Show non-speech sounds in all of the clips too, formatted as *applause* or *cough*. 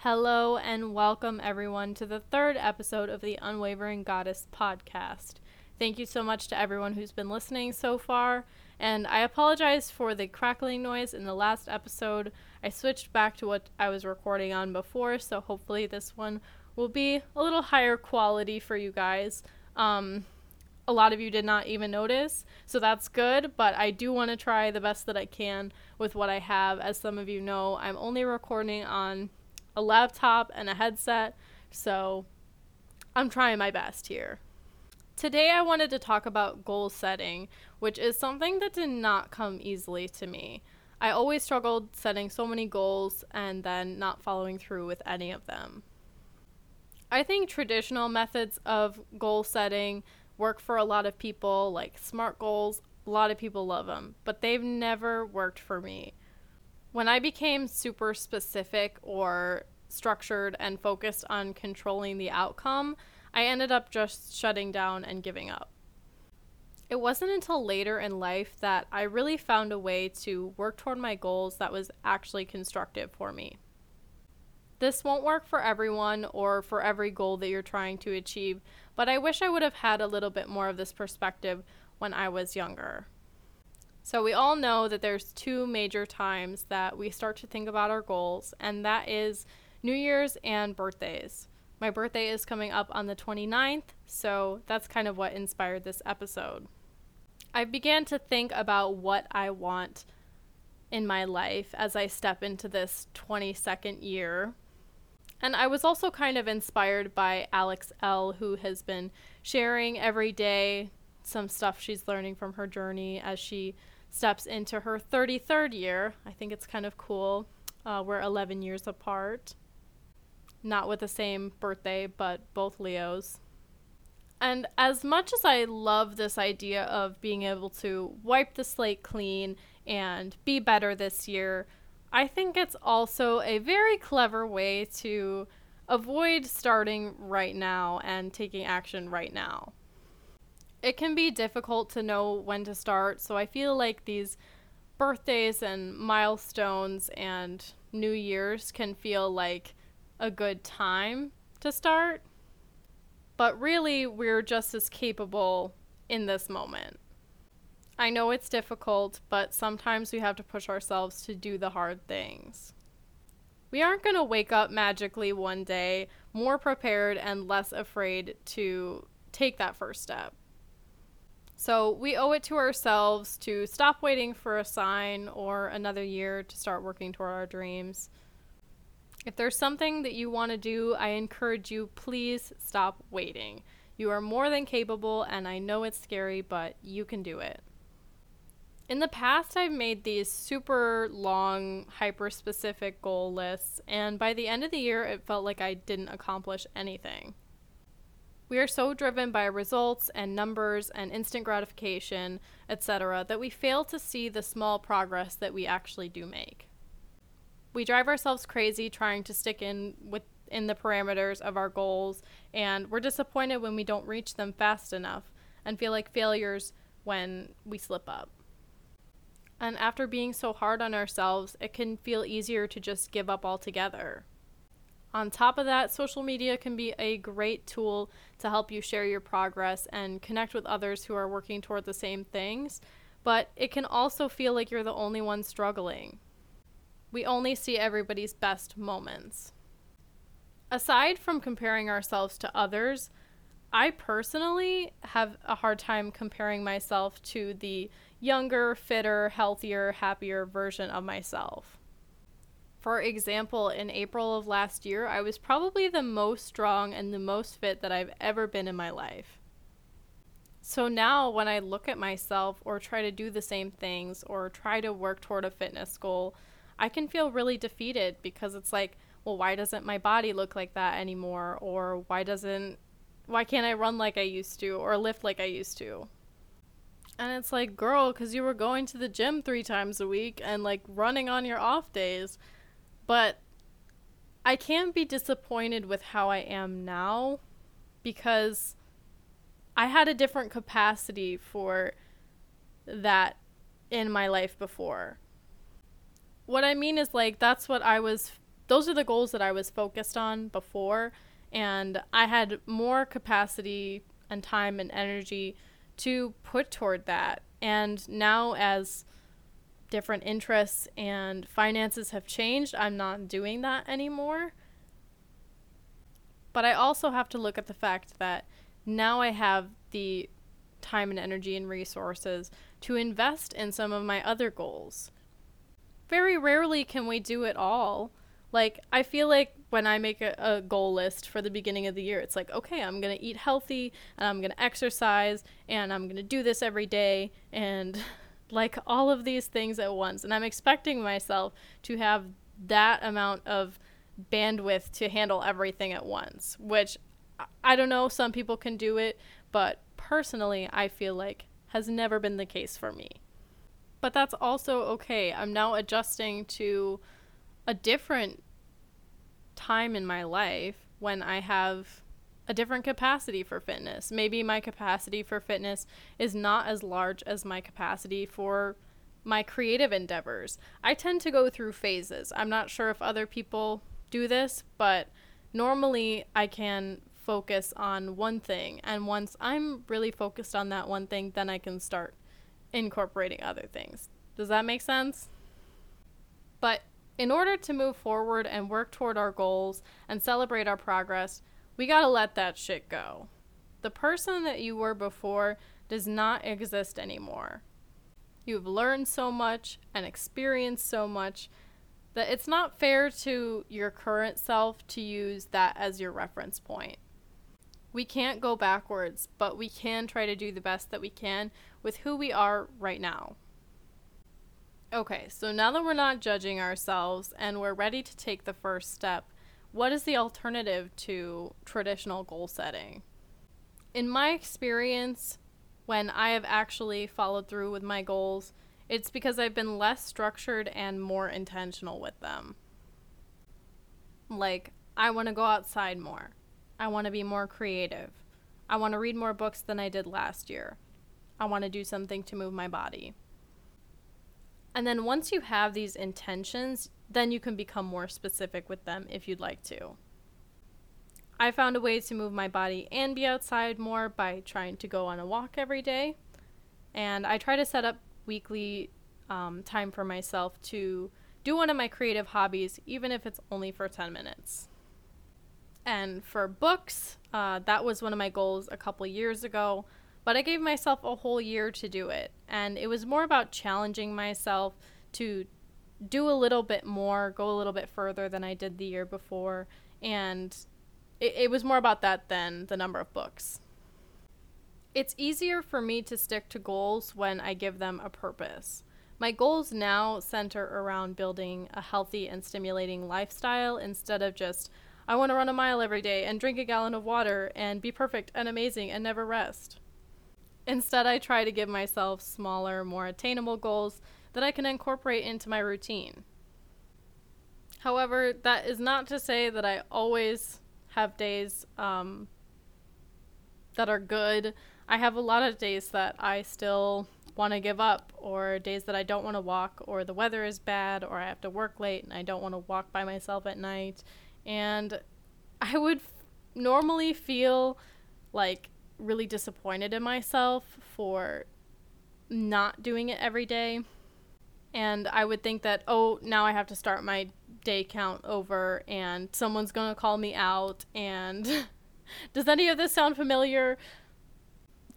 Hello and welcome everyone to the third episode of the Unwavering Goddess podcast. Thank you so much to everyone who's been listening so far, and I apologize for the crackling noise in the last episode. I switched back to what I was recording on before, so hopefully this one will be a little higher quality for you guys. Um, a lot of you did not even notice, so that's good, but I do want to try the best that I can with what I have. As some of you know, I'm only recording on a laptop and a headset, so I'm trying my best here. Today, I wanted to talk about goal setting, which is something that did not come easily to me. I always struggled setting so many goals and then not following through with any of them. I think traditional methods of goal setting work for a lot of people, like SMART goals. A lot of people love them, but they've never worked for me. When I became super specific or structured and focused on controlling the outcome, I ended up just shutting down and giving up. It wasn't until later in life that I really found a way to work toward my goals that was actually constructive for me. This won't work for everyone or for every goal that you're trying to achieve, but I wish I would have had a little bit more of this perspective when I was younger. So, we all know that there's two major times that we start to think about our goals, and that is New Year's and birthdays. My birthday is coming up on the 29th, so that's kind of what inspired this episode. I began to think about what I want in my life as I step into this 22nd year. And I was also kind of inspired by Alex Elle, who has been sharing every day some stuff she's learning from her journey as she steps into her 33rd year. I think it's kind of cool. Uh, we're 11 years apart. Not with the same birthday, but both Leos. And as much as I love this idea of being able to wipe the slate clean and be better this year, I think it's also a very clever way to avoid starting right now and taking action right now. It can be difficult to know when to start, so I feel like these birthdays and milestones and New Year's can feel like a good time to start. But really, we're just as capable in this moment. I know it's difficult, but sometimes we have to push ourselves to do the hard things. We aren't going to wake up magically one day more prepared and less afraid to take that first step. So we owe it to ourselves to stop waiting for a sign or another year to start working toward our dreams. If there's something that you want to do, I encourage you, please stop waiting. You are more than capable, and I know it's scary, but you can do it. In the past, I've made these super long, hyper specific goal lists, and by the end of the year, it felt like I didn't accomplish anything. We are so driven by results and numbers and instant gratification, etc., that we fail to see the small progress that we actually do make we drive ourselves crazy trying to stick in within the parameters of our goals, and we're disappointed when we don't reach them fast enough and feel like failures when we slip up. And after being so hard on ourselves, it can feel easier to just give up altogether. On top of that, social media can be a great tool to help you share your progress and connect with others who are working toward the same things, but it can also feel like you're the only one struggling we only see everybody's best moments. Aside from comparing ourselves to others, I personally have a hard time comparing myself to the younger, fitter, healthier, happier version of myself. For example, in April of last year, I was probably the most strong and the most fit that I've ever been in my life. So now, when I look at myself or try to do the same things or try to work toward a fitness goal, I can feel really defeated because it's like, well, why doesn't my body look like that anymore? Or why doesn't, why can't I run like I used to or lift like I used to? And it's like, girl, because you were going to the gym three times a week and like running on your off days. But I can't be disappointed with how I am now because I had a different capacity for that in my life before what I mean is like that's what I was those are the goals that I was focused on before and I had more capacity and time and energy to put toward that. And now as different interests and finances have changed, I'm not doing that anymore. But I also have to look at the fact that now I have the time and energy and resources to invest in some of my other goals. Very rarely can we do it all. Like, I feel like when I make a, a, goal list for the beginning of the year, it's like, okay, I'm going to eat healthy and I'm going to exercise and I'm going to do this every day and *laughs* like all of these things at once. And I'm expecting myself to have that amount of bandwidth to handle everything at once, which I don't know, some people can do it, but personally, I feel like has never been the case for me. But that's also okay. I'm now adjusting to a different time in my life when I have a different capacity for fitness. Maybe my capacity for fitness is not as large as my capacity for my creative endeavors. I tend to go through phases. I'm not sure if other people do this, but normally I can focus on one thing. And once I'm really focused on that one thing, then I can start incorporating other things. Does that make sense? But in order to move forward and work toward our goals and celebrate our progress, we gotta let that shit go. The person that you were before does not exist anymore. You've learned so much and experienced so much that it's not fair to your current self to use that as your reference point. We can't go backwards, but we can try to do the best that we can with who we are right now. Okay, so now that we're not judging ourselves and we're ready to take the first step, what is the alternative to traditional goal setting? In my experience, when I have actually followed through with my goals, it's because I've been less structured and more intentional with them. Like, I want to go outside more. I want to be more creative. I want to read more books than I did last year. I want to do something to move my body. And then once you have these intentions, then you can become more specific with them if you'd like to. I found a way to move my body and be outside more by trying to go on a walk every day. And I try to set up weekly um, time for myself to do one of my creative hobbies, even if it's only for 10 minutes. And for books, uh, that was one of my goals a couple years ago. But I gave myself a whole year to do it. And it was more about challenging myself to do a little bit more, go a little bit further than I did the year before. And it, it was more about that than the number of books. It's easier for me to stick to goals when I give them a purpose. My goals now center around building a healthy and stimulating lifestyle instead of just, I want to run a mile every day and drink a gallon of water and be perfect and amazing and never rest. Instead, I try to give myself smaller, more attainable goals that I can incorporate into my routine. However, that is not to say that I always have days um, that are good. I have a lot of days that I still want to give up, or days that I don't want to walk, or the weather is bad, or I have to work late and I don't want to walk by myself at night. And I would f- normally feel like really disappointed in myself for not doing it every day. And I would think that, oh, now I have to start my day count over and someone's going to call me out. And *laughs* does any of this sound familiar?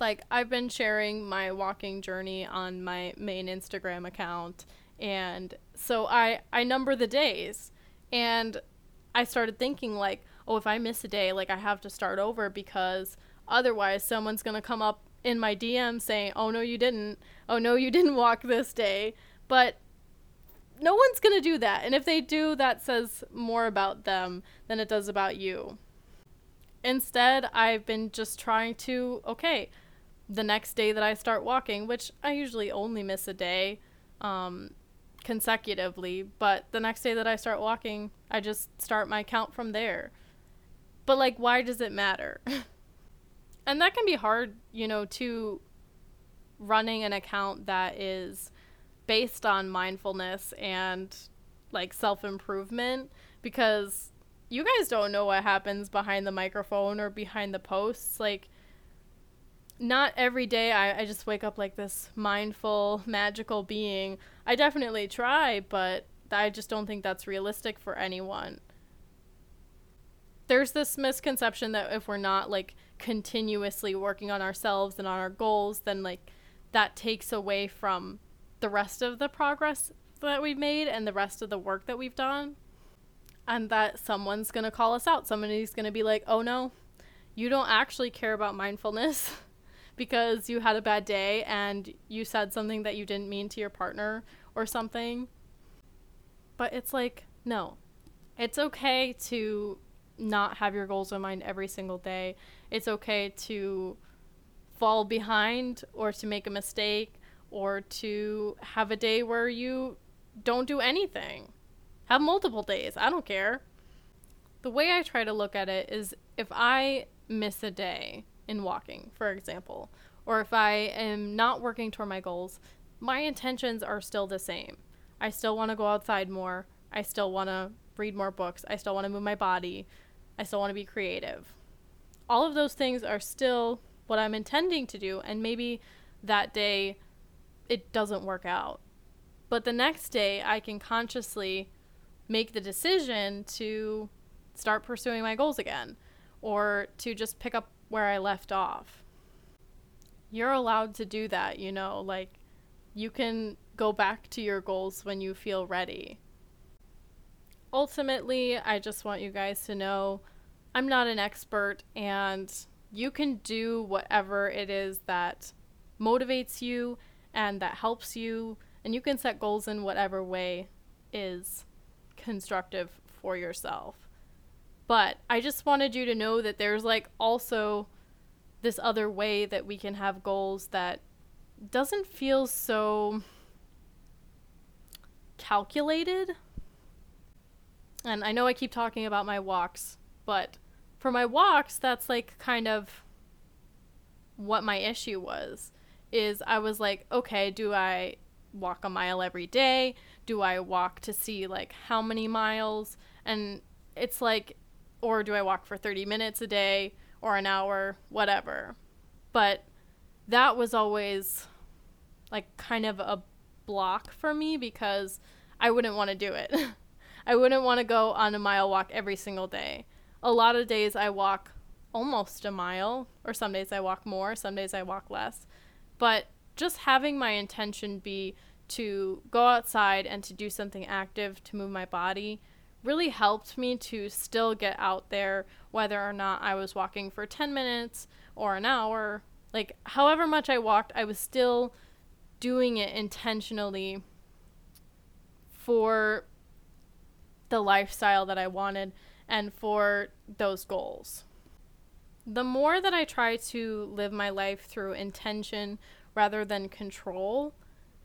Like, I've been sharing my walking journey on my main Instagram account. And so I, I number the days. And I started thinking, like, oh, if I miss a day, like, I have to start over because Otherwise, someone's going to come up in my DM saying, "Oh no, you didn't. Oh no, you didn't walk this day." But no one's going to do that. And if they do, that says more about them than it does about you. Instead, I've been just trying to, okay, the next day that I start walking, which I usually only miss a day um, consecutively, but the next day that I start walking, I just start my count from there. But, like, why does it matter? *laughs* and that can be hard, you know, to running an account that is based on mindfulness and like self improvement because you guys don't know what happens behind the microphone or behind the posts. Like, not every day I, I just wake up like this mindful, magical being. I definitely try, but I just don't think that's realistic for anyone. There's this misconception that if we're not like continuously working on ourselves and on our goals, then like that takes away from the rest of the progress that we've made and the rest of the work that we've done. And that someone's going to call us out. Somebody's going to be like, oh no, you don't actually care about mindfulness *laughs* because you had a bad day and you said something that you didn't mean to your partner or something. But it's like, no. It's okay to not have your goals in mind every single day. It's okay to fall behind or to make a mistake or to have a day where you don't do anything. Have multiple days. I don't care. The way I try to look at it is if I miss a day in walking, for example, or if I am not working toward my goals, my intentions are still the same. I still want to go outside more. I still want to read more books. I still want to move my body. I still want to be creative. All of those things are still what I'm intending to do, and maybe that day it doesn't work out. But the next day, I can consciously make the decision to start pursuing my goals again or to just pick up where I left off. You're allowed to do that, you know, like you can go back to your goals when you feel ready. Ultimately, I just want you guys to know I'm not an expert and you can do whatever it is that motivates you and that helps you and you can set goals in whatever way is constructive for yourself. But I just wanted you to know that there's like also this other way that we can have goals that doesn't feel so calculated. And I know I keep talking about my walks, but for my walks, that's like kind of what my issue was is I was like, okay, do I walk a mile every day? Do I walk to see like how many miles? And it's like, or do I walk for 30 minutes a day or an hour, whatever. But that was always like kind of a block for me because I wouldn't want to do it. *laughs* I wouldn't want to go on a mile walk every single day. A lot of days I walk almost a mile, or some days I walk more, some days I walk less. But just having my intention be to go outside and to do something active to move my body really helped me to still get out there, whether or not I was walking for 10 minutes or an hour. Like, however much I walked, I was still doing it intentionally for the lifestyle that I wanted and for those goals the more that I try to live my life through intention rather than control,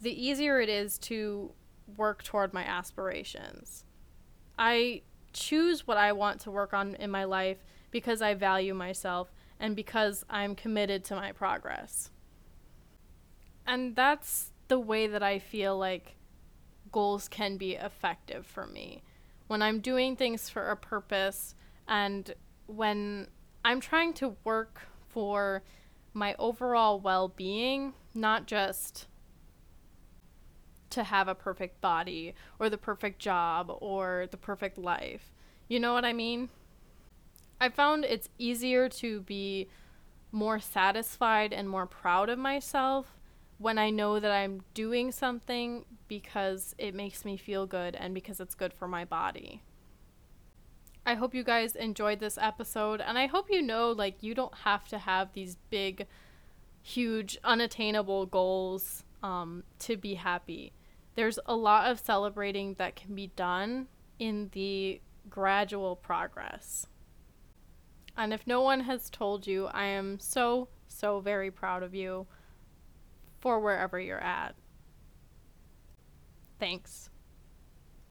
the easier it is to work toward my aspirations. I choose what I want to work on in my life because I value myself and because I'm committed to my progress. And that's the way that I feel like goals can be effective for me. When I'm doing things for a purpose and when I'm trying to work for my overall well being, not just to have a perfect body or the perfect job or the perfect life. You know what I mean? I found it's easier to be more satisfied and more proud of myself when I know that I'm doing something because it makes me feel good and because it's good for my body. I hope you guys enjoyed this episode, and I hope you know like you don't have to have these big, huge, unattainable goals um, to be happy. There's a lot of celebrating that can be done in the gradual progress. And if no one has told you, I am so, so very proud of you for wherever you're at. Thanks.